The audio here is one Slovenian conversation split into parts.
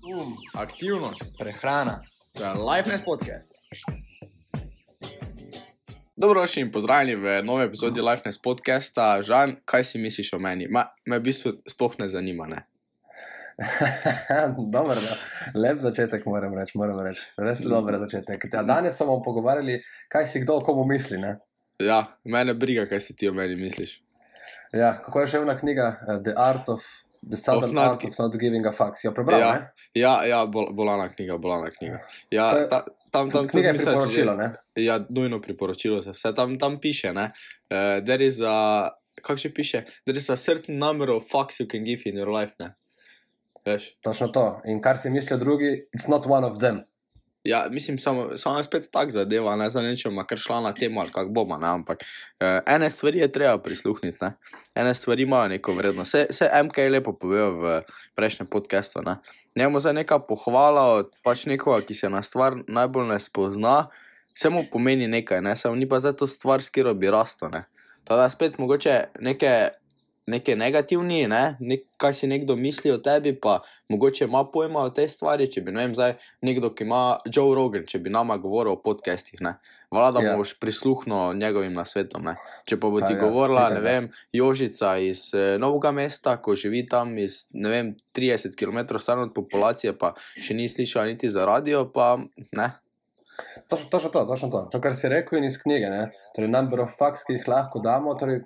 Um, aktivnost, prehrana. to je Lifeness podcast. Dobrodošli in pozdravljeni v novej epizodi Lifeness podcasta. Žan, kaj si misliš o meni? Ma, me v bistvu sploh ne zanima. Ne? dober, da. Lep začetek, moram reči. Moram reči. Res dober začetek. A danes smo bomo pogovarjali, kaj si kdo o komu misli. Ne? Ja, mene briga, kaj si ti o meni misliš. Ja, kako je še ena knjiga, uh, The Art of the Southern not Art of Not Giving a Fuck. Si jo prebral? Ja, ne? ja, ja bol, bolana knjiga, bolana knjiga. Ja, je- ta, tam, tam, Knjiga je priporočilo, že- ne? Ja, nujno priporočilo se vse. Tam, tam piše, ne. Uh, there is a, kako še piše, there is a certain number of fucks you can give in your life, ne. Veš? Točno to. In kar si mislijo drugi, it's not one of them. Ja, mislim, samo, samo spet tak zadeva, ne za nečem, kar šla na temo ali kako bomo, ne, ampak uh, ene stvari je treba prisluhniti, ne. Ene stvari imajo neko vrednost. Se, se MK je lepo povedal v prejšnjem podkastu, ne. Njemu za neka pohvala od pač nekoga, ki se na stvar najbolj ne spozna, se mu pomeni nekaj, ne, samo ni pa za to stvar, s katero bi rasto, ne. Teda spet mogoče neke, neke negativni, ne, nek, kaj si nekdo misli o tebi, pa mogoče ima pojma o tej stvari, če bi, ne vem, zdaj nekdo, ki ima Joe Rogan, če bi nama govoril o podcastih, ne. Vlada Ja. ja. boš prisluhnil njegovim nasvetom. Ne. Če pa bo ti ja, govorila, itak ne vem, Jožica iz eh, Novega mesta, ko živi tam iz ne vem, 30 km stran od populacije, pa še ni slišala niti za radio, pa ne. Točno, to, točno to. To, kar si rekel in iz knjige. Ne? Torej, number of facts, ki jih lahko damo. Torej,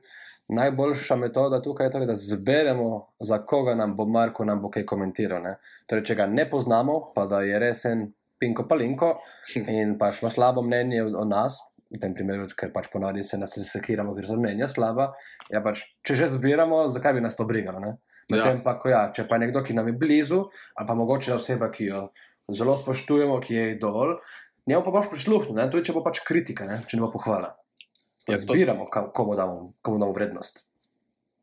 najboljša metoda tukaj je, torej, da zberemo, za koga nam bo Marko nam bo kaj komentiral. Ne? Torej, če ga ne poznamo, pa da je res en pinko palinko in pač ima slabo mnenje o, o nas. V tem primeru, ker pač ponavadi se nas sekiramo, ker so mnenja slaba. Ja, pač, če že zbiramo, zakaj bi nas to brigalo? Ja. Medtem pa, ko ja, če pa je nekdo, ki nam je blizu, ali pa mogoče oseba, ki jo zelo spoštujemo, ki je idol, njemu pa boš prisluhnil, tudi če bo pač kritika, ne? če ne bo pohvala. Ja, to- Zbiramo, kam- komu damo, komu damo vrednost.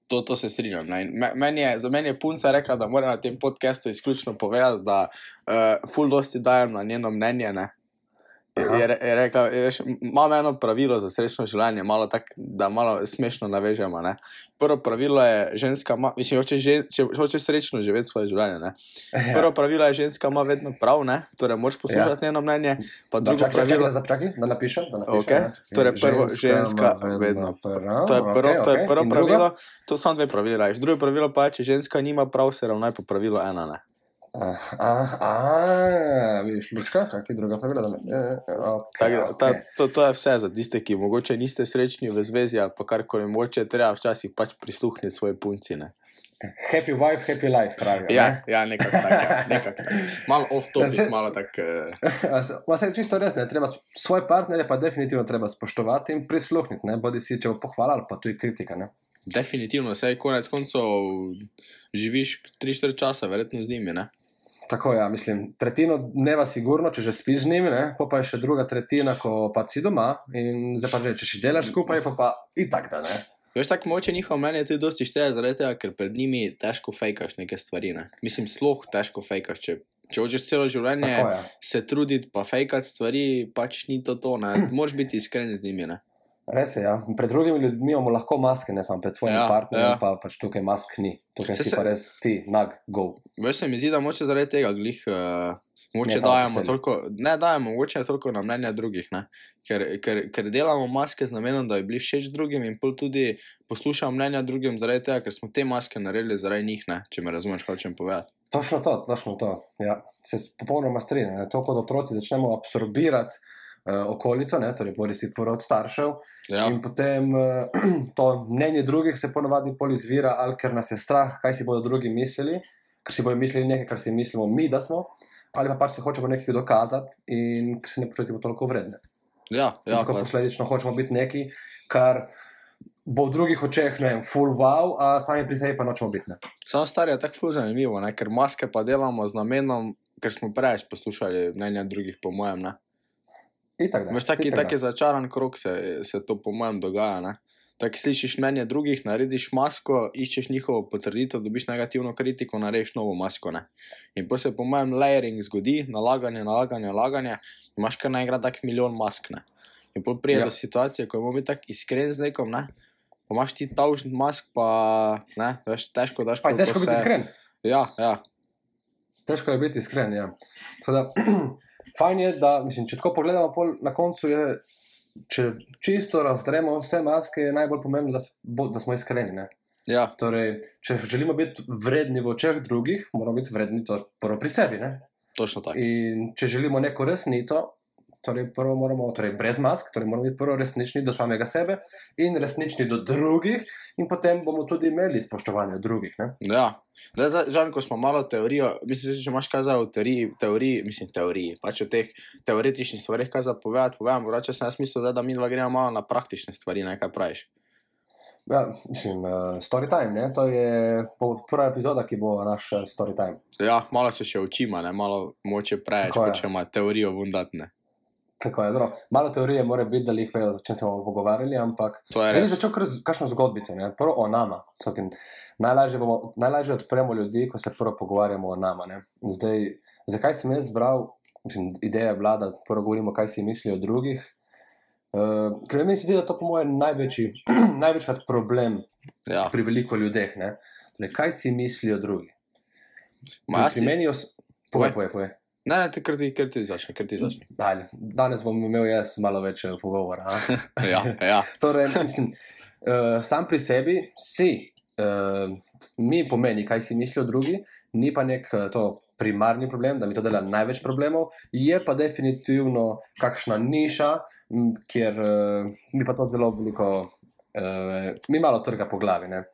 To, to se strinjam. Meni je, za meni je punca rekla, da mora na tem podkastu izključno povedati, da uh, full dosti dajem na njeno mnenje. Ne. Je, je, re- je rekla, veš, imam eno pravilo za srečno življenje, malo tak, da malo smešno navežemo. Ne. Prvo pravilo je, ženska ima, mislim, hoče, žen, če hočeš srečno živeti svoje življenje. Ne. Ja. Prvo pravilo je, ženska ima vedno prav, ne. torej moraš poslušati ja. njeno mnenje. Pa Da, drugo čakaj, čakaj, pravilo, da zapraki, da napišem. Da napišem Okej, ne? torej prvo, ženska ima vedno prav. To je prvo, okej, to je prvo drugo? pravilo, to so dve pravili. Rajš. Drugo pravilo pa je, če ženska nima prav, se ravnaj po pravilu ena. Ne. Ah, ah, ah, vidiš, lučka, čakaj, druga pravila. Da ne, eh, okay, Tak, okay. ta, to, to je vse za tiste, ki mogoče niste srečni v zvezi ali pa karkoli, mogoče je treba včasih pač prisluhniti svoje punci. Ne. Happy wife, happy life, pravijo. Ja, ne? ja nekako tako. ja, nekako tako. Malo off Ja, malo tako. eh, Ma se je čisto res, ne, treba svoje partnerje pa definitivno treba spoštovati in prisluhniti, ne, bodi si če bo pohvala ali pa tudi kritika, ne. Definitivno, sej konec koncev živiš 3-4 časa, verjetno z njimi. Ne. Tako ja, mislim, tretjino dneva sigurno, če že spiš z njimi, ne, pa, pa je še druga tretjina, ko pa si doma in zdaj pa že, če si delaš skupaj, pa pa itak da, ne. Veš, tako moče njihovo mnenje tudi dosti šteje, zaradi tega, ker pred njimi težko fejkaš neke stvari. Ne. Mislim, sloh težko fejkaš. Če, če hočeš celo življenje Tako ja. se truditi, pa fejkati stvari, pač ni to to. Ne. Moraš biti iskren z njimi. Ne. Res je, ja. Pred drugimi ljudmi imamo lahko maske, ne samo pred svojim ja, partnerjem, ja. pa pač tukaj mask ni. Tukaj Se- si pa res ti, nag, go. Veš, se mi zdi, da moče zaradi tega glih. Uh, Mogoče Ne dajemo toliko, ne dajemo mogoče toliko na mnenje drugih, ne? ker, ker, ker delamo maske z namenom, da bi bili všeč drugim in pol tudi poslušamo mnenja drugim zaradi tega, ker smo te maske naredili zaradi njih, ne? če me razumeš, kaj hočem povedati. Točno to, točno to. Ja. Se popolnoma strinjam. To, kot otroci začnemo absorbirati okolico, ne, torej bodi si porod staršev, Ja, in potem uh, to mnenje drugih se ponovadi pol izvira, ali ker nas je strah, kaj si bodo drugi mislili, ker si bodo mislili nekaj, kar si mislimo mi, da smo, ali pa pač se hočemo nekaj dokazati in ker se ne počutimo toliko vredne. ja, Ja, ja tako pa, posledično hočemo biti neki, kar bo v drugih očeh, ne vem, full wow, a sami pri sebi pa nočemo biti. Ne. samo stari je tako ful zanimivo, ne? ker maske pa delamo z namenom, ker smo preveč poslušali mnenja drugih, po mojem. Ne? Itak, da, Veš, taki, itak da. taki začaran krok se, se to, po mojem, dogaja. Ne? Tako slišiš mnenje drugih, narediš masko, iščeš njihovo potrditev, dobiš negativno kritiko, narediš novo masko. Ne? In potem se, po mojem, layering zgodi, nalaganje, nalaganje, nalaganje, imaš kar naenkrat tak milijon mask. Ne? In potem pride Ja. do situacije, ko bomo biti tako iskren z nekom, ne? pa imaš ti tavžen mask, pa ne, veš, težko daš Pa je težko biti iskren. Ja, ja. težko je biti iskren. Ja. Tako Da, fajn je, da mislim, če tako pogledamo, pol na koncu je, če čisto razdremo vse maske, je najbolj pomembno, da, bo- da smo iskreni. Ne? Ja, Torej, če želimo biti vredni v očeh drugih, moramo biti vredni to prvo pri sebi. Ne? točno tako. In če želimo neko resnico, torej prvo moramo, torej brez mask, torej moramo biti prvo resnični do samega sebe in resnični do drugih, in potem bomo tudi imeli spoštovanje drugih. Ne? Ja, žal, ko smo malo teorijo, mislim, da če imaš kaj za v teoriji, teoriji, mislim, teoriji, pač o teh teoretičnih stvarih, kaj za povedati, povem, vrača se na smisel, da mi dva gremo malo na praktične stvari, ne kaj praviš. Ja, mislim, uh, story time, ne? to je prva epizoda, ki bo naš uh, story time. Ja, malo se še učimo, ne, malo moče preveč, Tako je. hočemo teorijo vundatne. Tako je, zelo. Malo teorije mora biti, da jih vejo, o čem se bomo pogovarjali, ampak je je res. začel kar z kakšno zgodbico, ne? prvo o nama. Vsakin, najlažje, bomo, najlažje odpremo ljudi, ko se prvo pogovarjamo o nama. Ne? Zdaj, zakaj sem jaz zbral, mislim, ideja je bila, da prvo govorimo, kaj si mislijo o drugih. Uh, ker meni se zdi, da je to po mojem največji, največkrat problem Ja, pri veliko ljudeh. ne. Torej, kaj si mislijo drugi? jaz meni, os... povej, povej, povej. Ne, ne, ker ti, ker ti začne, ker ti začne. Dajle, danes bom imel jaz malo več eh, pogovora. Ja, ja, Torej, mislim, uh, sam pri sebi si, uh, mi pomeni, kaj si mislijo drugi, ni pa nek uh, to primarni problem, da mi to dela največ problemov, je pa definitivno kakšna niša, m, kjer uh, mi pa to zelo veliko, uh, mi malo trga po glavi. Ne?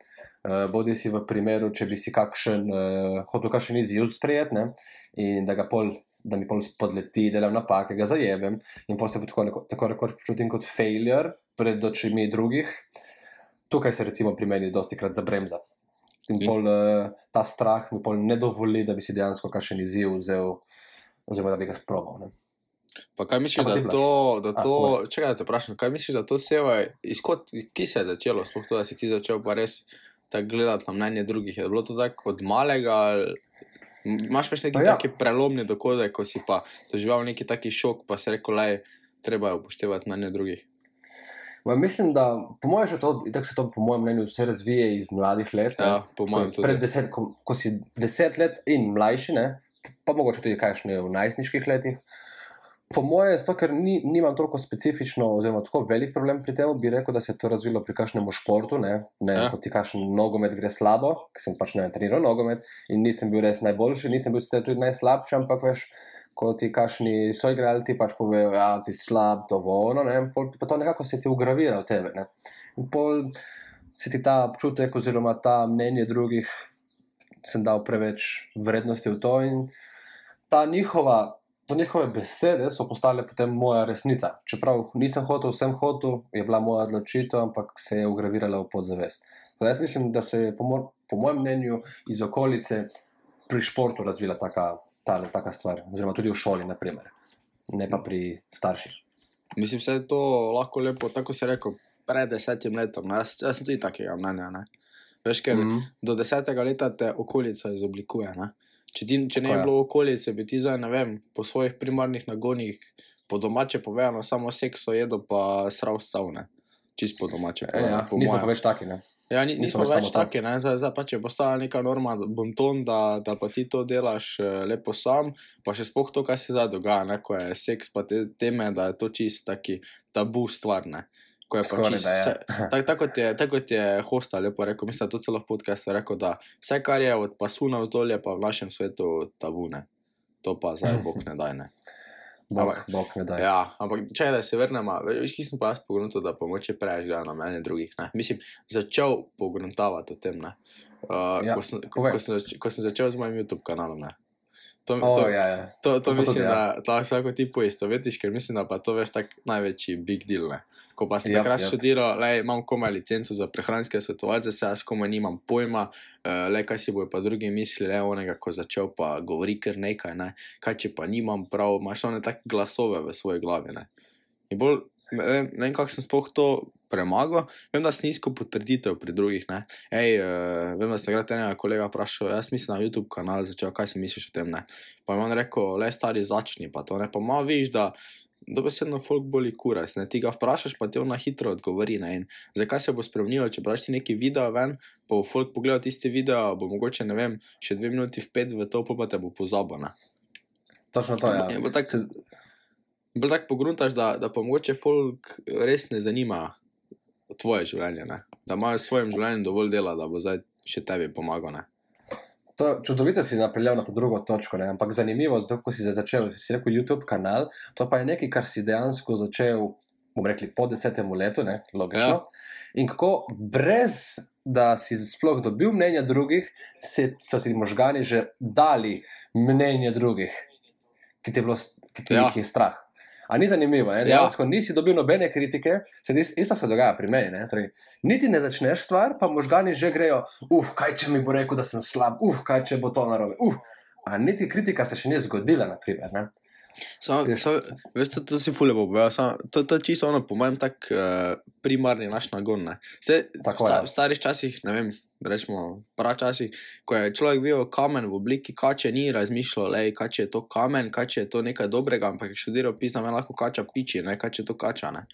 Uh, bodi si v primeru, če bi si kakšen, uh, hotel kakšen izziv sprejeti ne? in da, pol, da mi pol spodleti, delam napake, ga zajemem in potem se tako, neko, tako rekoč počutim kot failure pred očmi drugih. Tukaj se recimo pri meni dosti krat zabremza. In pol, uh, ta strah mi pol ne dovoli, da bi si dejansko kakšen izziv vzel, oziroma da bi ga sprobal. Ne? Pa kaj misliš, Kaj pa da to, da A, to, povej. čakaj, da te vprašam, kaj misliš, da to seva, izkot, ki se je začelo, sploh to, da si ti začel pa res tako gledati na mnenje drugih, je bilo to tako od malega, imaš več neki Pa ja. taki prelomni dogodek, ko si pa doživel neki taki šok, pa si rekel, da treba je upoštevati mnenje drugih. Ma, mislim, da po mojem, tako se to po mojem mnenju vse razvije iz mladih let. Ja, po mojem Ko- Pred tudi. deset, ko, ko si deset let in mlajši, ne, pa mogoče tudi kakšne v najstniških letih. Po mojem, zato ker ni, nimam toliko specifično, oziroma tako velik problem pri tem, bi rekel, da se je to razvilo pri kakšnem športu. Ne, ne Ja. kot ti kakšen nogomet gre slabo, ker sem pač ne treniral nogomet in nisem bil res najboljši, nisem bil sicer tudi najslabši, ampak veš, ko ti kakšni soigralci pač povejo, da ja, ti si slab, dovoljno, ne, pol pa to nekako se ti ugravira v tebe. Ne. In pol se ti ta občutek oziroma ta mnenje drugih sem dal preveč vrednosti v to in ta njihova. To njihove besede so postale potem moja resnica. Čeprav nisem hotel, vsem hotel, je bila moja odločitev, ampak se je ugravirala v podzavest. Zdaj, jaz mislim, da se je, po, mo po mojem mnenju, iz okolice pri športu razvila taka, ta, taka stvar, oziroma tudi v šoli, naprimer. ne pa pri starših. Mislim, da je to lahko lepo, tako si rekel, pred desetim letom. Jaz, jaz sem tudi takega mnenja. Ne? Veš, ker mm. Mhm. do desetega leta te okolica izoblikuje. Ne? Če, ti, če ne bi bilo okolice, bi ti zdaj, ne vem, po svojih primarnih nagonih, po domače povedano, samo sekso jedo, pa srav stavne. Čist po domače. E, povedano, ja, po nismo mojem. pa več taki. Ne? Ja, ni, nismo nismo več več taki, ne? zdaj, zdaj pa če postala neka norma, bonton, da, da pa ti to delaš eh, lepo sam, pa še spoh to, kaj se zdaj dogaja, ne? ko je seks, pa te teme, da je to čist taki tabu stvar. Ne? Ko je pa Skoraj je. vse- tak- tako kot je, tak kot je Hosta lepo rekel, mislim, da to celo v podkastu rekel, da vse, kar je od pasu navzdol, je pa v našem svetu tabu. Ne? To pa zdaj bog ne daj. Ne? Bog, Ampak- bog ne da. Ja, ampak če da se vrnemo, veš, ki sem pa jaz pogledal, da pomoče preveč gleda na mnenje drugih. Ne? Mislim, začel pogledati o tem. Ne? Uh, Ja, ko, sem, ko, ko, sem zač, ko sem začel z mojim YouTube kanalom. Ne? To, to, ja, ja. to, to, to mislim, tudi, ja. da to vsako ti poistovetiš, ker mislim, da pa to veš tak največji big deal. Ne? Ko pa sem Jap, takrat jap. študiral, le imam komaj licenco za prehranske svetovalce, se jaz komaj nimam pojma, uh, le kaj si bojo pa drugi mislili, le onega, ko začel pa govori kar nekaj, ne? kaj če pa nimam prav, imaš one take glasove v svoji glavi. Ne? In bolj, ne ne vem kako sem sploh to premagal, vem, da sem iskal potrditev pri drugih. Ne? Ej, uh, vem, da ste takrat enega kolega vprašal, jaz mislim na YouTube kanal, začel, kaj si misliš o tem. Ne? Pa jim on rekel, le stari začni, pa to ne, pa malo viš, da dobesedno folk boli kuras. Ne? Ti ga vprašaš, pa ti on na hitro odgovori. Ne? In zakaj se bo spremenilo, če daš ti neki video ven, pa bo folk pogledal tiste video, bo mogoče, ne vem, še dve minuti v pet v to, pa te bo pozabil. ne. Točno to je. In bo tako Se- bolj tako pogruntaš, da, da pa mogoče folk res ne zanima tvoje življenje, ne? da imajo s svojim življenjem dovolj dela, da bo zdaj še tebi pomagal. Ne? To, čudovito si napeljal na to drugo točko, ne? ampak zanimivo, zato ko si začel, si rekel YouTube kanal, to pa je nekaj, kar si dejansko začel, bom rekli, po desetem letu, ne? logično. Ja. In kako brez da si sploh dobil mnenja drugih, se, so si možgani že dali mnenje drugih, ki bilo, ki ti ja. jih je strah. A ni zanimivo, ne? Ja. dejansko nisi dobil nobene kritike, se is- isto se dogaja pri meni. Ne? Torej, niti ne začneš stvar, pa možgani že grejo, uf, kaj če mi bo rekel, da sem slab, uf, kaj če bo to narobe. Uf. A niti kritika se še ni zgodila, naprimer. Ne? Samo, samo, veš, to, to si fulje povedal. samo To, to je čisto ono, po mojem, tak uh, primarni naš nagon. Ne. Se, Tako sta, v starih časih, ne vem, rečemo, pračasih, ko je človek videl kamen v obliki kače, ni razmišljal, lej, kaj je to kamen, kaj je to nekaj dobrega, ampak je študiral pisno, lahko kača piči, ne, kaj je to kača. Ne.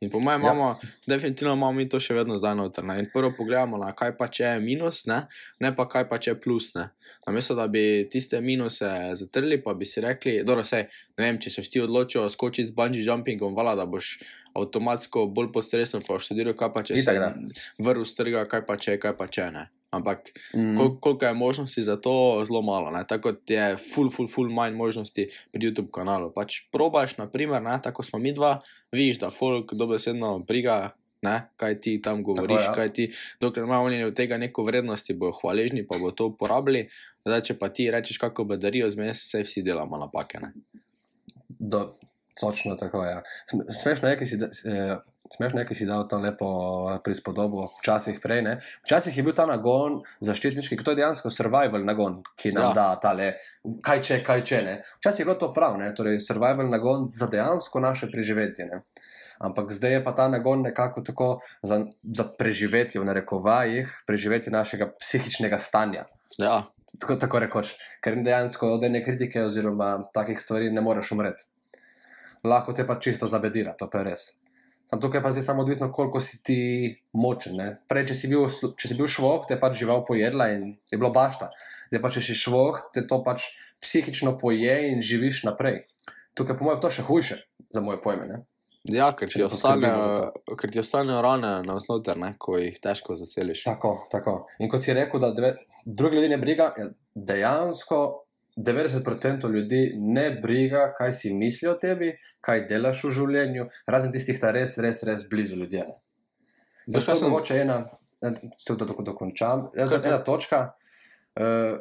In po mojem, Ja. imamo, definitivno imamo mi to še vedno zdaj noter. Ne. In prvo pogledamo na kaj pa če je minus, ne, ne pa kaj pa če je plus. Ne. Namesto da bi tiste minuse zatrli, pa bi si rekli, dobro, sej, ne vem, če se ti odločijo skočiti z bungee jumpingom, vala, da boš avtomatsko bolj pod stresom, pa študiral, kaj pa če se Itak, da. vrl strga, kaj pa če, kaj pa če ne. Ampak Mm. kol, koliko je možnosti za to, zelo malo. Ne? Tako kot je full, full, full manj možnosti pri YouTube kanalu. Pač probaš, naprimer, ne? tako smo mi dva, vidiš, da folk dobesedno briga. Ne, kaj ti tam govoriš, ja. kaj ti, dokler imajo oni od tega neko vrednost, bojo hvaležni, pa bo to uporabili. Zdaj, če pa ti rečeš, kako bedarijo, zmes, vse vsi delamo napake. Ne? Do, točno tako je. Ja. Sm- Smešno je, ki si, da- eh, smešno je, ki si dal to lepo eh, prispodobo, včasih prej. Ne? Včasih je bil ta nagon zaščitniški, to je dejansko survival nagon, ki nam Ja. ja. da tale, kaj če, kaj če ne. Včasih je bilo to prav, ne? torej survival nagon za dejansko naše preživetje. Ne? Ampak zdaj je pa ta nagon nekako tako za, za preživetje, v narekovajih, preživetje našega psihičnega stanja. Ja, Tako, tako rekoč, ker dejansko od ene kritike oziroma takih stvari ne moreš umreti. Lahko te pa čisto zabedira, to pa je res. Sam tukaj pa je samo odvisno, koliko si ti močen. Ne? Prej, če si, bil, če si bil švoh, te je pač žival pojedla in je bilo bašta. Zdaj pa, če si švoh, te to pač psihično poje in živiš naprej. Tukaj, po mojem, to še hujše, za moje pojme. Ne? ja ker, ti ne poskrbimo ostanejo, ker ti ostanejo rane na vznoter, ko jih težko zaceliš. Tako, tako. In kot si rekel, da druge ljudi ne briga, ja, dejansko 90% ljudi ne briga, kaj si mislijo o tebi, kaj delaš v življenju, razen tistih, ki res, res, res blizu ljudje. Veš, kaj sem- mogoče ena, se da tako dokončam, ena, Kar- ena točka. Uh,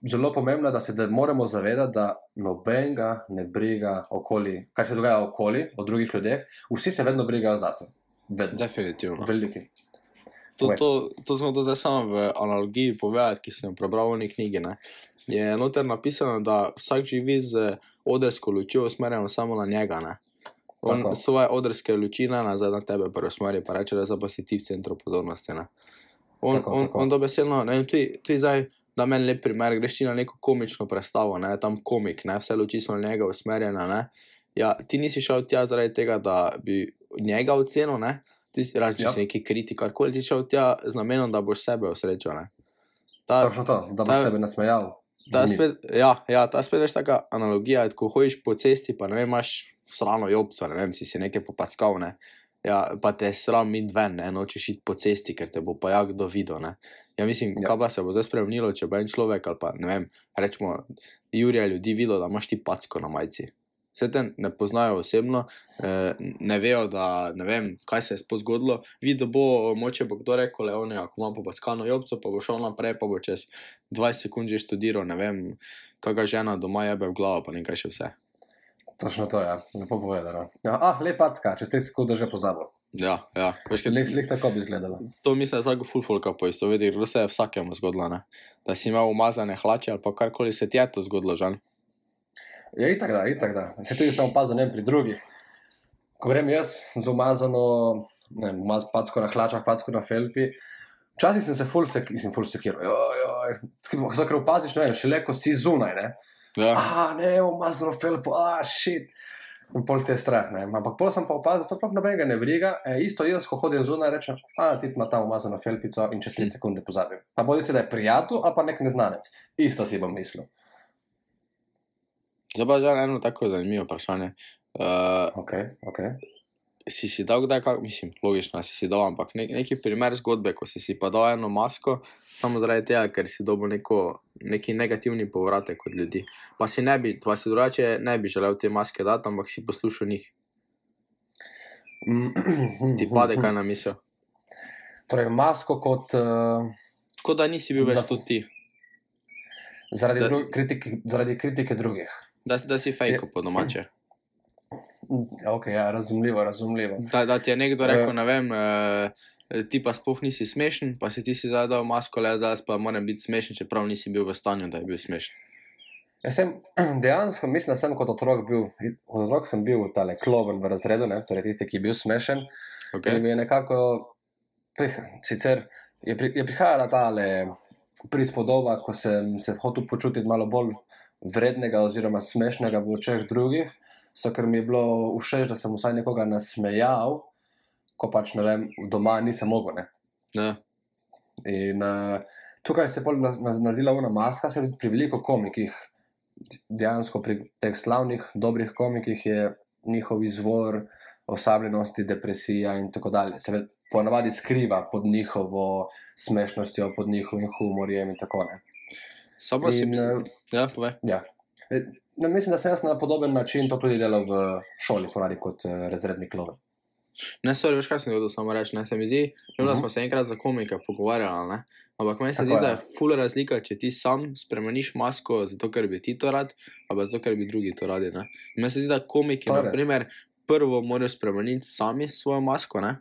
Zelo pomembno je, da se da moramo zavedati, da nobenega ne briga okoli, kaj se dogaja okoli, o drugih ljudeh. Vsi se vedno brigajo zase. Vedno. Definitivno. Veliki. To, to, to smo to zdaj samo v analogiji povedati, ki sem jo prebral v neki knjigi. Ne. Je noter napisano, da vsak živi z odrsko lučjo usmerjeno samo na njega. Ne. On Tako. svoje odrske luči ne nazaj na tebe preusmeri, pa reče, da pa si ti v centru pozornosti. Ne. On, Tako, on, tako. on dobesedno, ne vem, tudi, tudi zdaj, da meni lep primer, greš ti na neko komično predstavo, ne, tam komik, ne, vse luči so na njega usmerjene. Ne. Ja, ti nisi šel tja zaradi tega, da bi njega ocenil, ne. Ti razen, če Ja. neki kritik, karkoli ti šel tja z namenom, da boš sebe osrečil. ne. Ta, Točno to, da boš ta- sebe nasmejal. Ta spet, ja, ja, ta spet je taka analogija, ko hojiš po cesti, pa ne vem, imaš srano jobco, ne vem, si si nekaj popackal, ne. Ja, pa te sram in ven, ne, nočeš iti po cesti, ker te bo pa ja kdo videl. Ne. Ja, mislim, Ja. ja. kaj pa se bo zdaj spremenilo, če bo en človek ali pa ne vem, rečemo, Jurija ljudi videl, da imaš ti packo na majici. Vse te ne poznajo osebno, eh, ne vejo, da ne vem, kaj se je sploh zgodilo. Videl bo, moče bo kdo rekel, le on je, ako ima popackano jobco, pa bo šel naprej, pa bo čez 20 sekund že študiral, ne vem, kakšna žena doma jebe v glavo, pa nekaj še vse. Točno to je, ja. lepo povedano. Ja, ah, lepacka, čez 3 sekunde že pozabil. Ja, ja. Veš, kaj, Lih, lih tako bi izgledalo. to mislim, da vsak fulfolka poistoveti, ker se je vsakemu zgodilo, ne? da si imel umazane hlače ali pa karkoli se ti je to zgodilo, žal. Ja, itak da, itak da. Se tudi sem opazil ne vem, pri drugih. Ko grem jaz z umazano, ne vem, umaz packo na hlačah, packo na felpi. Včasih sem se ful, sek, mislim, ful sekiral. Zato, ker opaziš, ne vem, šele ko si zunaj, ne. Ja. A, ne, umazano felpo, a, shit. In pol te je strah, ne. Ampak pol sem pa opazil, da sploh nobenega ne briga. E, isto jaz, ko hodim zunaj, rečem, a ti ima tam umazano felpico in čez 3 sekunde pozabim. Pa bodi se, da je prijatelj ali pa nek neznanec. Isto si bom mislil. Zdaj pa že eno tako zanimivo vprašanje. Uh, Ok, ok. si si dal kdaj, kak, mislim, logično si si dal, ampak nek, neki primer zgodbe, ko si si pa dal eno masko, samo zaradi tega, ker si dobil neko, neki negativni povratek od ljudi. Pa si ne bi, pa si drugače ne bi želel te maske dati, ampak si poslušal njih. Ti pade kaj na misel. Torej, masko kot uh, Kot da nisi bil Da več tudi ti, zaradi, Da- kritike, zaradi kritike drugih. Da, da si fejko po domače. Mm, Ok, ja, razumljivo, razumljivo. Da, da ti je nekdo rekel, Eh. ne vem, uh, ti pa sploh nisi smešen, pa si ti si zdaj dal masko, le zdaj pa moram biti smešen, čeprav nisi bil v stanju, da je bil smešen. Jaz sem dejansko, mislim, da sem kot otrok bil, kot otrok sem bil tale kloven v razredu, ne, torej tisti, ki je bil smešen. Okay. Okay? In mi je nekako, prih, sicer je, pri, je prihajala ta prispodoba, ko sem se hotel počutiti malo bolj vrednega oziroma smešnega v očeh drugih, so ker mi je bilo všeč, da sem vsaj nekoga nasmejal, ko pač ne vem, doma nisem mogel. Ne. Ja. In uh, tukaj se je pol na- na- naredila ena maska, se pri veliko komikih, dejansko pri teh slavnih, dobrih komikih je njihov izvor osabljenosti, depresija in tako dalje. Se ponavadi skriva pod njihovo smešnostjo, pod njihovim humorjem in tako naprej. Samo si mi. eh, Ja, povej. Ja. E, ne, mislim, da sem jaz na podoben način to tudi delal v šoli, ponavadi kot uh, razredni kloven. Ne, sorry, veš kaj sem hotel samo reči. Ne, se mi zdi, vem, da Mhm. smo se enkrat za komike pogovarjali, ne? ampak meni se Tako zdi, je. da je ful razlika, če ti sam spremeniš masko, zato ker bi ti to rad, ali zato ker bi drugi to radi. Meni se zdi, da komiki, res. naprimer, prvo morajo spremeniti sami svojo masko. Ne?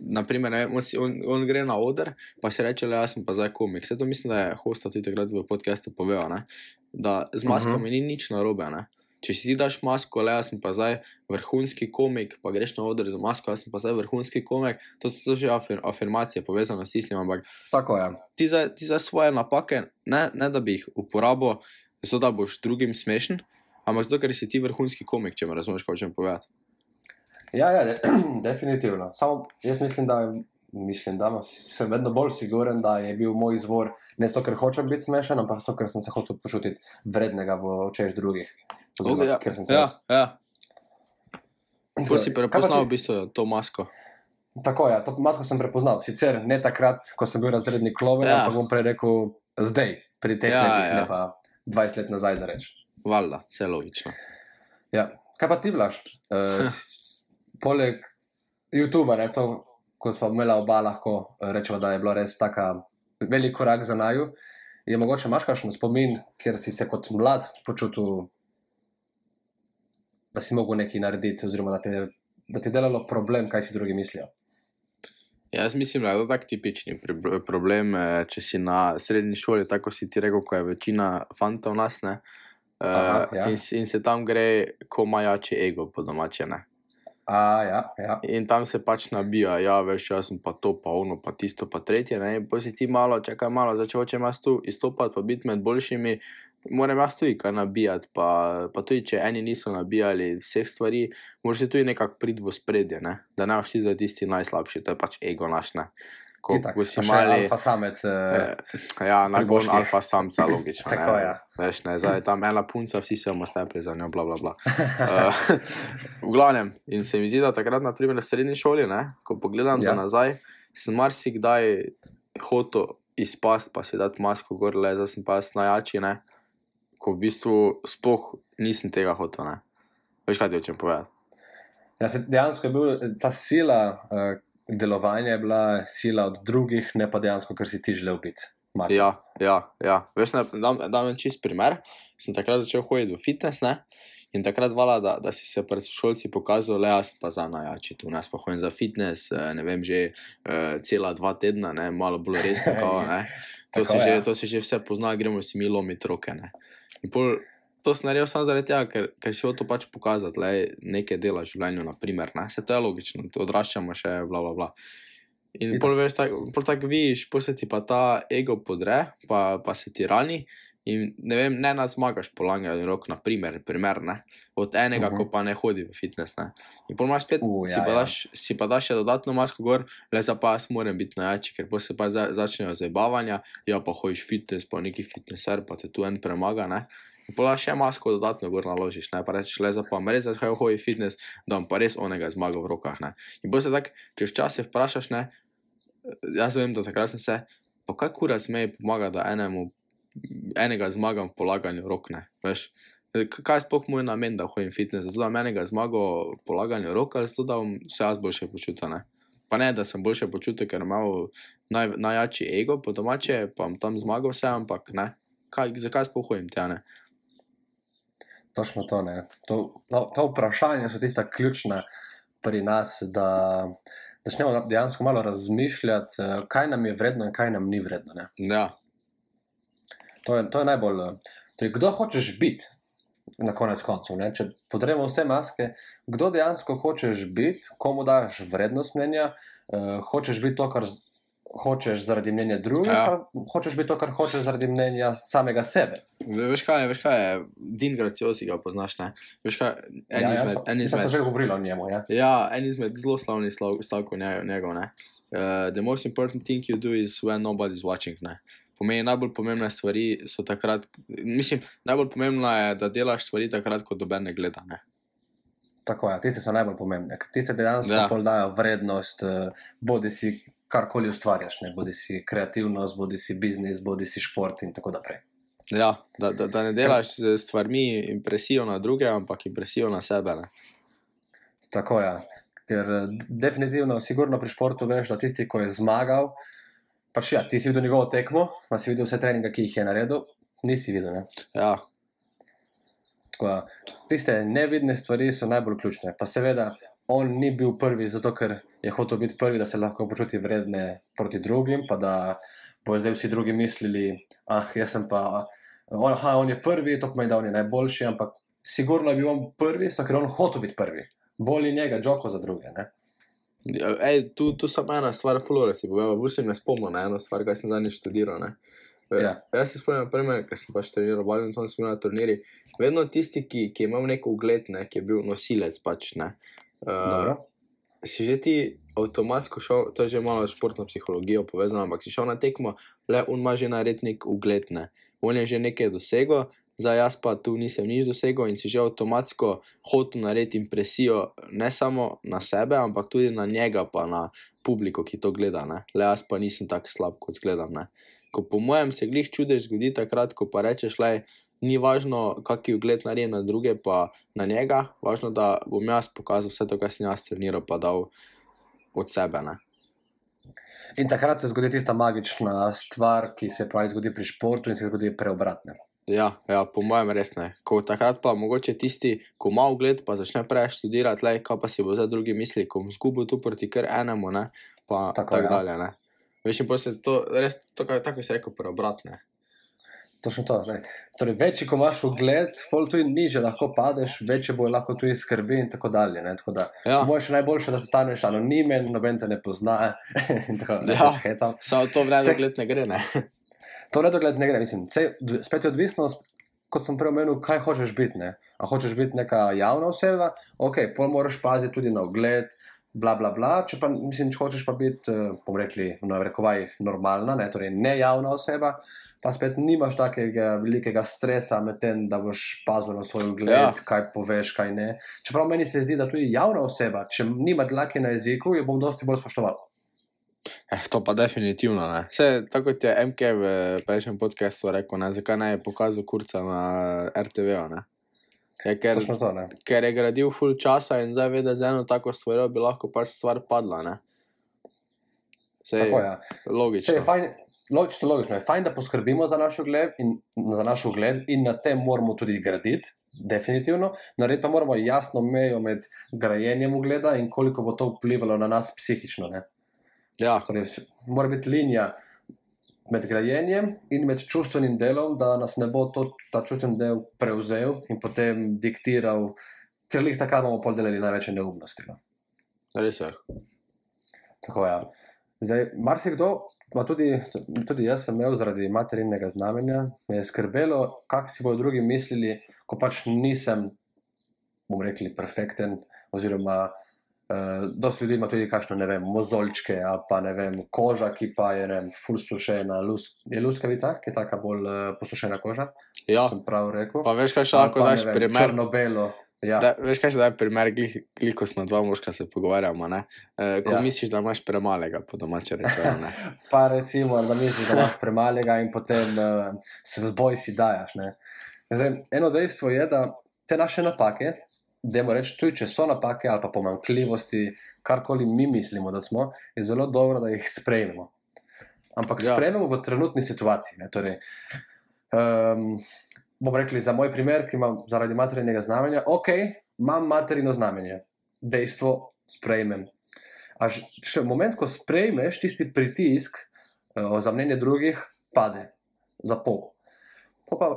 Naprimer, ne, on, si- on, on gre na oder, pa si reče, da sem pa zdaj komik. Vse to mislim, da je hosta tudi takrat v podkastu povedal, ne? da z maskami uh -huh. ni nič narobe. Ne? Če si ti daš masko, le jaz sem pa zdaj vrhunski komik, pa greš na oder z masko, jaz sem pa zdaj vrhunski komik, to so to že afir, afirmacije povezane s tistim, ampak Tako je. ti za, ti za svoje napake, ne, ne da bi jih uporabil, zato da boš drugim smešen, ampak zato, ker si ti vrhunski komik, če me razumeš, kaj hočem povedati. Ja, ja de, definitivno. Samo jaz mislim, da, mislim, da sem vedno bolj siguren, da je bil moj izvor ne zato, ker hočem biti smešen, ampak zato, ker sem se hotel počutiti vrednega v očeh drugih. Oziroma, ja, ker sem se ja, ja. Ko si prepoznal v bistvu to masko. Tako je, ja, to masko sem prepoznal. Sicer ne takrat, ko sem bil razredni kloven, Ja. ampak bom prej rekel zdaj, pri teh Ja, letih, ja. ne pa 20 let nazaj za reč. Valjda, vse logično. Ja. Kaj pa ti, Blaž? Uh, poleg YouTuba, ne, to, ko smo imeli oba, lahko eh, rečemo, da je bilo res tako velik korak za naju. Je mogoče imaš kakšen spomin, kjer si se kot mlad počutil, da si mogel nekaj narediti, oziroma da ti je, da ti je delalo problem, kaj si drugi mislijo. Jaz mislim, da je to tak tipični problem, eh, če si na srednji šoli, tako si ti rekel, ko je večina fantov nas, ne. Uh, Aha, ja. in, in se tam gre, ko ima jači ego, po domače. Ne? A, ja, ja. In tam se pač nabija, ja, veš, jaz sem pa to, pa ono, pa tisto, pa tretje. Ne? In pa si ti malo, čakaj malo, začel hočem jaz tu izstopati, pa biti med boljšimi, moram jaz tudi kaj nabijati. Pa, pa tudi, če eni niso nabijali vseh stvari, moraš tudi nekako priti v spredje, ne? da ne boš ti za tisti najslabši, to je pač ego naš. Ne? Ko, Itak, ko si pa še mali. alfa samec. Eh, Eh, ja, moških. alfa samca, logično. Tako, ne. ja. Veš, ne, zdaj je tam ena punca, vsi se bomo stepli za njo, bla, bla, bla. Uh, v glavnem, in se mi zdi, da takrat, naprimer, v srednji šoli, ne, ko pogledam ja. za nazaj, sem marsikdaj hotel izpast, pa si dati masko gor, le zdaj sem pa jaz najjači, ne, ko v bistvu sploh nisem tega hotel, ne. Veš, kaj ti hočem povedati? Ja, dejansko je bila ta sila delovanja je bila sila od drugih, ne pa dejansko, ker si ti želel biti. Martin. Ja, ja, ja. Veš, ne, dam, dam en čist primer. Sem takrat začel hoditi v fitness, ne? In takrat vala, da, da si se pred šolci pokazal, le jaz pa za najjači tu, ne, pa hodim za fitness, eh, ne vem, že uh, cela dva tedna, ne, malo bolj resno, kao. To, Tako, se že, ja. to se že vse pozna, gremo si mi lomiti roke, ne. In pol, to sem naredil samo zaradi tega, ker, ker si hotel pač pokazati, le nekaj dela v življenju, naprimer, ne. Se to je logično, to odraščamo še, bla, bla, bla. In pol veš, tako tak vidiš, pol se ti pa ta ego podre, pa, pa se ti rani. In ne vem, ne nas zmagaš po lanjanju rok, na primer, primer ne? od enega, uh Mhm. -huh. ko pa ne hodi v fitness. Ne? In pol imaš spet, uh, si, ja, pa ja. daš, si pa daš še dodatno masko gor, le za pa jaz moram biti najjači, ker pa se pa za, začnejo zabavanja, ja pa hojiš fitness, pa neki fitnesser, pa te tu en premaga. Ne? In pol še masko dodatno gor naložiš, ne pa rečeš, le za pa res zakaj hoji fitness, da bom pa res onega zmagal v rokah. Ne? In bolj se tako, čez čas se vprašaš, ne, jaz vem, da takrat sem se, pa kaj kura zmej pomaga, da enemu, enega zmagam v polaganju rok, ne, veš. Kaj je sploh moj namen, da hodim fitness? Zato, da menega zmago v polaganju rok, ali zato, da bom se jaz boljše počutil, ne. Pa ne, da sem boljše počutil, ker imam naj, najjači ego, po domače, pa bom tam zmagal vse, ampak ne. Kaj, zakaj sploh hodim tja, ne? Točno to. ne. To, no, to vprašanje so tista ključna pri nas, da začnemo dejansko malo razmišljati, eh, kaj nam je vredno in kaj nam ni vredno. Ne. Ja, To je, to je najbolj. eh, Torej, kdo hočeš biti na konec koncev? Ne? Če podremo vse maske, kdo dejansko hočeš biti, komu daš vrednost mnenja, uh, hočeš biti to, kar hočeš zaradi mnenja drugih, Ja. ja. hočeš biti to, kar hočeš zaradi mnenja samega sebe. Ve- veš kaj, je, veš kaj je, Din Graciosi ga poznaš, ne. Veš kaj, en ja, izmed, jaz, en jaz sem izmed, že govoril o njemu. Ja. Ja, en izmed zelo slavnih slav- stavkov nje- njegov. Ne? Uh, the most important thing you do is when nobody's watching. Ne? Pomeni, najbolj pomembne stvari so takrat, mislim, najbolj pomembno je, da delaš stvari takrat, ko doben ne gleda. Ne? Tako je, tiste so najbolj pomembne. Tiste dejansko Ja. ja. dajo vrednost, eh, bodi si karkoli ustvarjaš, ne? bodi si kreativnost, bodi si biznis, bodi si šport in tako naprej. Ja, da, da, da ne delaš s stvarmi impresijo na druge, ampak impresijo na sebe. Ne? Tako je. Ker eh, d- definitivno, sigurno pri športu veš, da tisti, ki je zmagal, pač ja, ti si videl njegovo tekmo, pa si videl vse treninge, ki jih je naredil, nisi videl. Ne? Ja, Tako da, tiste nevidne stvari so najbolj ključne. Pa seveda, on ni bil prvi, zato ker je hotel biti prvi, da se lahko počuti vredne proti drugim, pa da bojo zdaj vsi drugi mislili, ah, jaz sem pa, on, aha, on je prvi, to pomeni, da on je najboljši, ampak sigurno je bil on prvi, zato ker on hotel biti prvi. Bolje njega, Džoko za druge. Ne? Ja, Ej, tu, tu samo ena stvar, Flora si povedal, v sem ne spomnil na eno stvar, kaj sem danes študiral. Ne? E, Ja. Jaz se spomnim, primer, ker sem pač treniral badminton, sem bil na turnirjih. Vedno tisti, ki, ki je imel nek ugled, ne, ki je bil nosilec, pač, ne, Dobro. si že ti avtomatsko šel, to je že malo športno psihologijo povezano, ampak si šel na tekmo, le on ima že nared nek ugled, ne. On je že nekaj dosegel, zdaj jaz pa tu nisem nič dosegel in si že avtomatsko hotel narediti impresijo ne samo na sebe, ampak tudi na njega, pa na publiko, ki to gleda, ne. Le jaz pa nisem tako slab, kot zgledam, ne. Ko po mojem se glih čudež zgodi takrat, ko pa rečeš, le, ni važno, kakšen ugled naredi na druge, pa na njega, važno, da bom jaz pokazal vse to, kar sem jaz treniral, pa dal od sebe. Ne? In takrat se zgodi tista magična stvar, ki se pravi zgodi pri športu in se zgodi preobratne. Ja, ja, po mojem res ne. Ko takrat pa mogoče tisti, ko ima ugled, pa začne prej študirati, le, kaj pa si bo zdaj drugi misli, ko bom zgubil tu proti kar enemu, ne, pa Tako, tako tak ja. dalje. Ne. Veš, in potem se to res, to, kar- tako si rekel, preobratne. Točno to. Torej, večji, ko imaš ugled, pol tudi niže lahko padeš, večje bo lahko tudi skrbi in tako dalje. Ne? Tako da, Ja, Moje še najboljše, da staneš anonimen, noben te ne pozna. in tako, ne, Ja. samo to vredno Vse- ugled ne gre, ne. To nedogled ne gre, mislim. Sej, dv- spet je odvisno, s- kot sem prej omenil, kaj hočeš biti. Ne? A hočeš biti neka javna oseba, ok, pol moraš paziti tudi na ugled, bla, bla, bla. Če pa, mislim, če hočeš pa biti, eh, bomo rekli, v narekovajih normalna, ne? torej ne javna oseba, pa spet nimaš takega velikega stresa med tem, da boš pazil na svoj ugled, Ja. kaj poveš, kaj ne. Čeprav meni se zdi, da tudi javna oseba, če nima dlake na jeziku, jo bom dosti bolj spoštoval. Eh, to pa definitivno ne. Vse tako kot je MK v prejšnjem podkastu rekel, ne, zakaj ne je pokazal kurca na RTV-u. ne. Je, ker, to, ne. ker je gradil full časa in zdaj ve, da z eno tako stvarjo bi lahko pač stvar padla. Ne? Sej, Tako. Če logično. je fajn, logično, logično je fajn, da poskrbimo za naš ugled in, za naš ugled in na tem moramo tudi graditi. Definitivno, narediti pa moramo jasno mejo med grajenjem ugleda in koliko bo to vplivalo na nas psihično. Ne? Ja, Torej, mora biti linija med grajenjem in med čustvenim delom, da nas ne bo to, ta čustveni del prevzel in potem diktiral, ker jih takrat bomo pol delali največje neumnosti. No? res je. Tako je. Zdaj, marsikdo, tudi, tudi jaz sem imel zaradi materinega znamenja, me je skrbelo, kako si bodo drugi mislili, ko pač nisem, bom rekel, perfekten, oziroma uh, dosti ljudi ima tudi kakšno, ne vem, mozolčke, ali pa ne vem, koža, ki pa je, ne vem, full sušena, lus, je luskavica, ki je taka bolj uh, posušena koža. Ja, Sem prav rekel. pa veš, kaj še lahko daš vem, primer. Črno-belo. Ja. Da, veš, kaj še da je primer, glih, ko smo dva moška se pogovarjamo. Ne? E, ko Ja. misliš, da imaš premalega, po domače rečeno. Pa recimo, da misliš, da imaš premalega in potem uh, se z boj si dajaš. ne. Zdaj, eno dejstvo je, da te naše napake, dajmo reči, tudi če so napake ali pa pomankljivosti, karkoli mi mislimo, da smo, je zelo dobro, da jih sprejmemo. Ampak ja. Sprejmemo v trenutni situaciji. Ne, torej, um, bom rekli za moj primer, ki imam zaradi materinega znamenja, ok, imam materino znamenje, dejstvo sprejmem. A še moment, ko sprejmeš tisti pritisk uh, za mnenje drugih, pade za pol. Po pa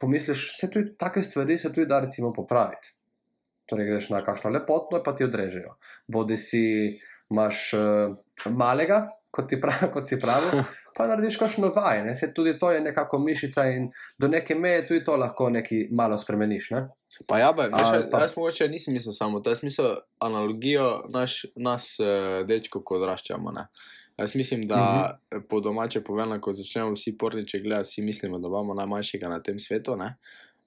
pomisliš, se tudi take stvari se tudi da recimo popraviti. Torej, greš na kakšno lepotno, pa ti odrežejo. Bodi si imaš uh, malega, kot, ti prav, kot si pravi, pa narediš kakšno vaj. Ne? Se tudi to je nekako mišica in do neke meje tudi to lahko nekaj malo spremeniš. Ne? Pa ja, ben, veš, Ali pa- jaz mogoče nisem mislil samo to, jaz mislil analogijo naš, nas, uh, dečko, ko odraščamo. Ne? Jaz mislim, da uh Mhm. -huh. po domače povedano, ko začnemo vsi porniče gledati, vsi mislimo, da imamo najmanjšega na tem svetu. Ne,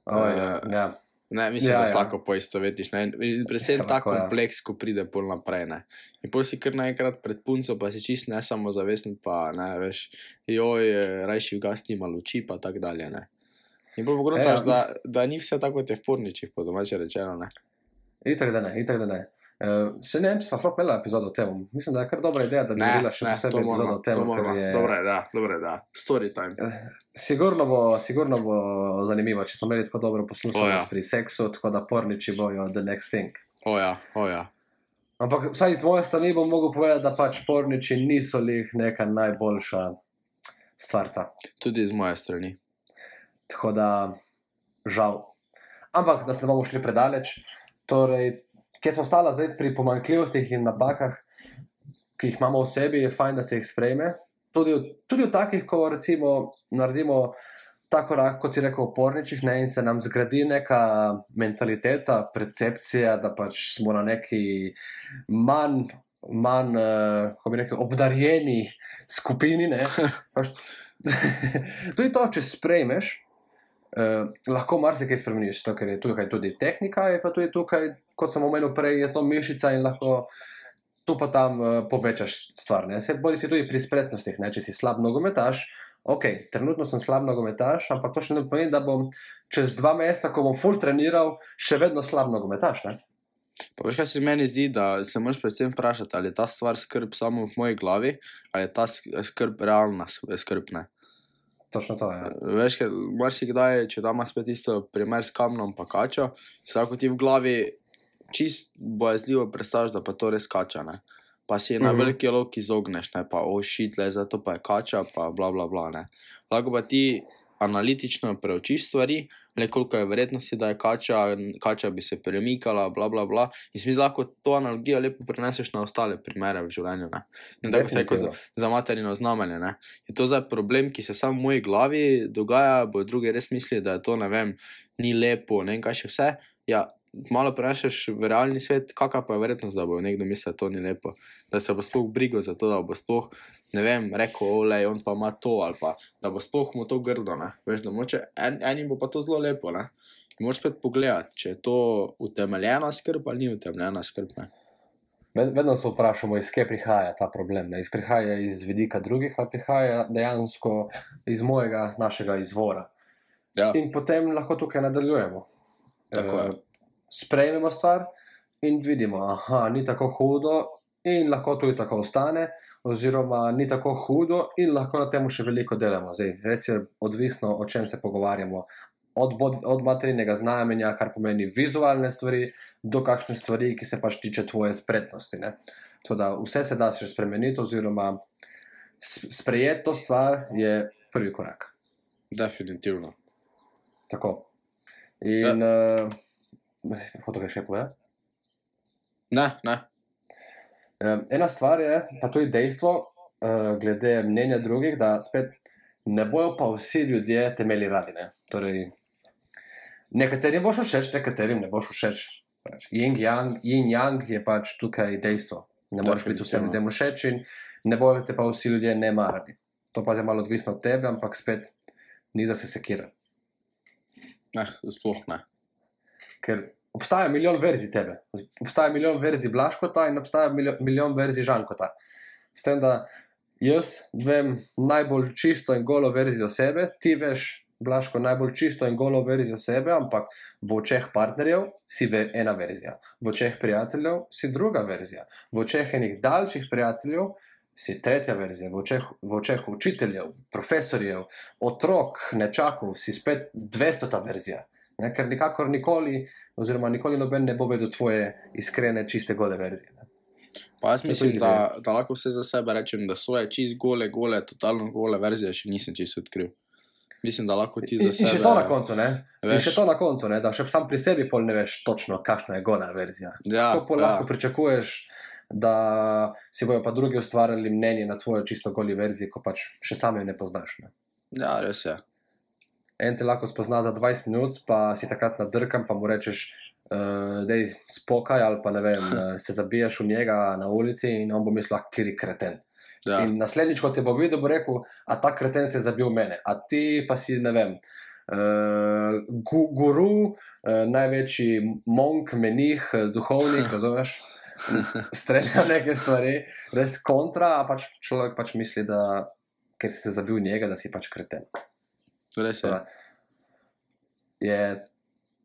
O, ja, Eh, ja. Ne mislim, Ja, ja, da ja. se lahko poistovetiš. Ne? In Predvsem Se ta lahko, ja. kompleks, ko pride pol naprej. Ne? In pol si kar naenkrat pred punco, pa si čist ne samo zavesten, pa ne veš, joj, eh, rajši vgasti malo luči, pa tako dalje. Ne? In bolj pogledaš, Ja. da, da ni vse tako, kot je v porničih, po domače rečeno. Ne? Itak da ne, itak da ne. Uh, se ne vem, če smo sploh imeli epizodo o tem. Mislim, da je kar dobra ideja, da bi naredila še posebej epizodo o tem, je. Dobro je, da, dobro je, da. Story time. Sigurno bo, sigurno bo zanimivo, če smo imeli tako dobro poslušalce O, ja. pri seksu, tako da porniči bojo the next thing. O ja, o ja. Ampak vsaj iz moje strani bom mogel povedati, da pač porniči niso lih neka najboljša stvarca. Tudi z moje strani. Tako da, žal. Ampak, da se ne bomo šli predaleč, torej, kje smo stala zdaj pri pomankljivostih in napakah, ki jih imamo v sebi, je fajn, da se jih sprejme. Tudi, v- tudi v takih, ko recimo naredimo ta korak, kot si rekel, v porničih, ne, in se nam zgradi neka mentaliteta, percepcija, da pač smo na neki manj. Manj, uh, kako bi rekel, obdarjeni skupini. Pač, tudi to, če sprejmeš, uh, lahko marsikaj spremeniš, to, ker je tukaj tudi tehnika, je pa tudi tukaj, kot sem omenil prej, je to mišica in lahko tu pa tam uh, povečaš stvar. ne. Se bodi si tudi pri spretnostih, ne? če si slab nogometaš. Ok, trenutno sem slab nogometaš, ampak to še ne pomeni, da bom čez dva meseca, ko bom full treniral, še vedno slab nogometaš. Ne? Pa veš, kaj se meni zdi, da se moraš predvsem vprašati, ali je ta stvar skrb samo v moji glavi, ali je ta sk- skrb realna skrb. Ne. Točno to je. Ja. Veš, ker marsikdaj, če damo spet isto primer s kamnom, pa se lahko ti v glavi čist bojazljivo predstavljaš, da pa to res kača. Ne. Pa si na Mhm. veliki lok izogneš, ne pa ošitle, zato pa je kača, pa bla bla bla. Ne. Lahko pa ti analitično preučiš stvari, le koliko je verjetnosti, da je kača, kača bi se premikala, bla bla bla. In si lahko to analogijo lepo preneseš na ostale primere v življenju. Ne. In tako se kot za, za materino znamenje. Ne? Je to zdaj problem, ki se samo v moji glavi dogaja, bo drugi res misli, da je to ne vem, ni lepo, ne vem kaj še vse. Ja, malo prenašaš v realni svet, kakšna pa je verjetnost, da bo nekdo mislil, da to ni lepo. Da se bo sploh brigal za to, da bo sploh, ne vem, rekel, olej, on pa ima to, ali pa da bo sploh mu to grdo. Ne? Veš, da moče, en, enim bo pa to zelo lepo. Ne? In moraš spet pogledati, če je to utemeljena skrb ali ni utemeljena skrb. Ne? Ved- Vedno se vprašamo, iz kje prihaja ta problem. Ne? Iz prihaja iz vidika drugih, ali prihaja dejansko iz mojega, našega izvora. Ja. In potem lahko tukaj nadaljujemo. Tako je. Sprejmemo stvar in vidimo, da ni tako hudo, in lahko tudi tako ostane, oziroma ni tako hudo, in lahko na tem še veliko delamo. Zdaj, res je odvisno, o čem se pogovarjamo. Od, od materinega znamenja, kar pomeni vizualne stvari, do kakšne stvari, ki se pač tiče tvoje spretnosti. ne. Tako da vse se da še spremeniti, oziroma sprejeti to stvar je prvi korak. Definitivno. Tako. In ja. uh, hočeš kaj še povedati? Ne, ne. Um, ena stvar je, pa to je dejstvo, uh, glede mnenja drugih, da spet ne bojo pa vsi ljudje temeli radi. Ne? Torej, nekaterim boš všeč, nekaterim ne boš všeč. Pač, yin yang, yin yang je pač tukaj dejstvo. Ne moreš biti vsem ljudem všeč in ne bojo te pa vsi ljudje ne marali. To pa je malo odvisno od tebe, ampak spet ni za se sekirati. Eh, sploh ne. Ker obstaja milijon verzij tebe, obstaja milijon verzij Blaškota in obstaja milijon, milijon verzij Žankota. S tem, da jaz vem najbolj čisto in golo verzijo sebe, ti veš, Blaško, najbolj čisto in golo verzijo sebe, ampak v očeh partnerjev si ve ena verzija, v očeh prijateljev si druga verzija, v očeh enih daljših prijateljev si tretja verzija, v očeh, v očeh učiteljev, profesorjev, otrok, nečakov si spet dvestota verzija. Ne, ker nikakor nikoli, oziroma nikoli noben ne bo vedel tvoje iskrene, čiste, gole verzije. Ne. Pa jaz mislim, da, da lahko vse za sebe rečem, da svoje čist gole, gole, totalno gole verzije še nisem čisto odkril. Mislim, da lahko ti za In, in sebe. še to na koncu, ne? In Veš- še to na koncu, ne? da še sam pri sebi pol ne veš točno, kakšna je gola verzija. Ja, Kako pol ja. lahko pričakuješ, da si bojo pa drugi ustvarjali mnenje na tvojo čisto goli verziji, ko pač še sam je ne poznaš. Ne? Ja, res je. En te lahko spozna za 20 minut, pa si takrat nadrkam, pa mu rečeš, uh, da je spokaj, ali pa ne vem, eh, se zabiješ v njega na ulici in on bo mislil, kjer je kreten. Ja. In naslednjič, ko te bo videl, bo rekel, a ta kreten se je zabil mene, a ti pa si, ne vem, uh, gu, guru, uh, največji monk, menih, eh, duhovnik, razumeš? Strelja neke stvari, res kontra, a pač človek pač misli, da ker si se zabil v njega, da si pač kreten. Res je. Da Je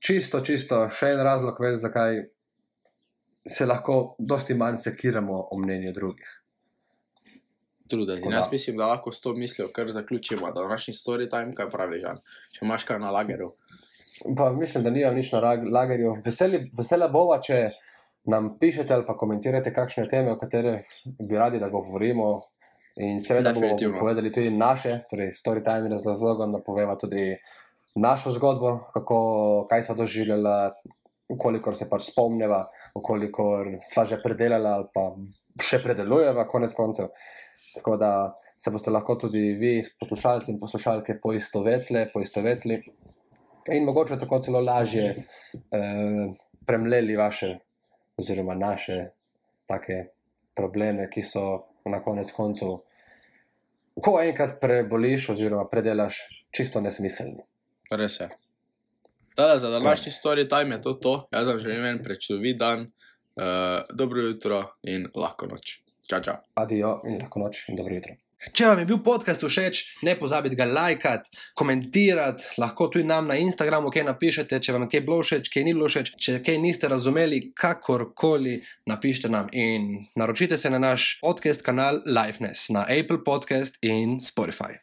čisto, čisto še en razlog, več, zakaj se lahko dosti manj sekiramo o mnenju drugih. Truditi. Jaz mislim, da lahko s to mislijo kar zaključimo, da v naši story time, kaj pravi Žan. Če imaš kaj na lagerju. Pa mislim, da nimam nič na lagerju. Veseli, vesela bova, če nam pišete ali pa komentirate kakšne teme, o katerih bi radi, da govorimo. In seveda bomo povedali tudi naše, torej story time je z razlogom, da poveva tudi našo zgodbo, kako, kaj smo doživljali, kolikor se pač spomneva, kolikor sva že predelala ali pa še predelujeva, konec koncev. Tako da se boste lahko tudi vi, poslušalci in poslušalke, poistovetli, poistovetli in mogoče tako celo lažje eh, premleli vaše, oziroma naše take probleme, ki so na konec koncev, ko enkrat preboliš, oziroma predelaš, čisto nesmiselni. Res je. Tale, za današnji story time je to to. Jaz vam želim en prečudovit dan, uh, dobro jutro in lahko noč. Čau, čau. Adijo in lahko noč in dobro jutro. Če vam je bil podcast všeč, ne pozabite ga lajkati, komentirati, lahko tudi nam na Instagramu kaj napišete, če vam je kaj bilo všeč, kaj ni bilo všeč, če kaj niste razumeli, kakorkoli napišite nam in naročite se na naš podcast kanal Liveness na Apple Podcast in Spotify.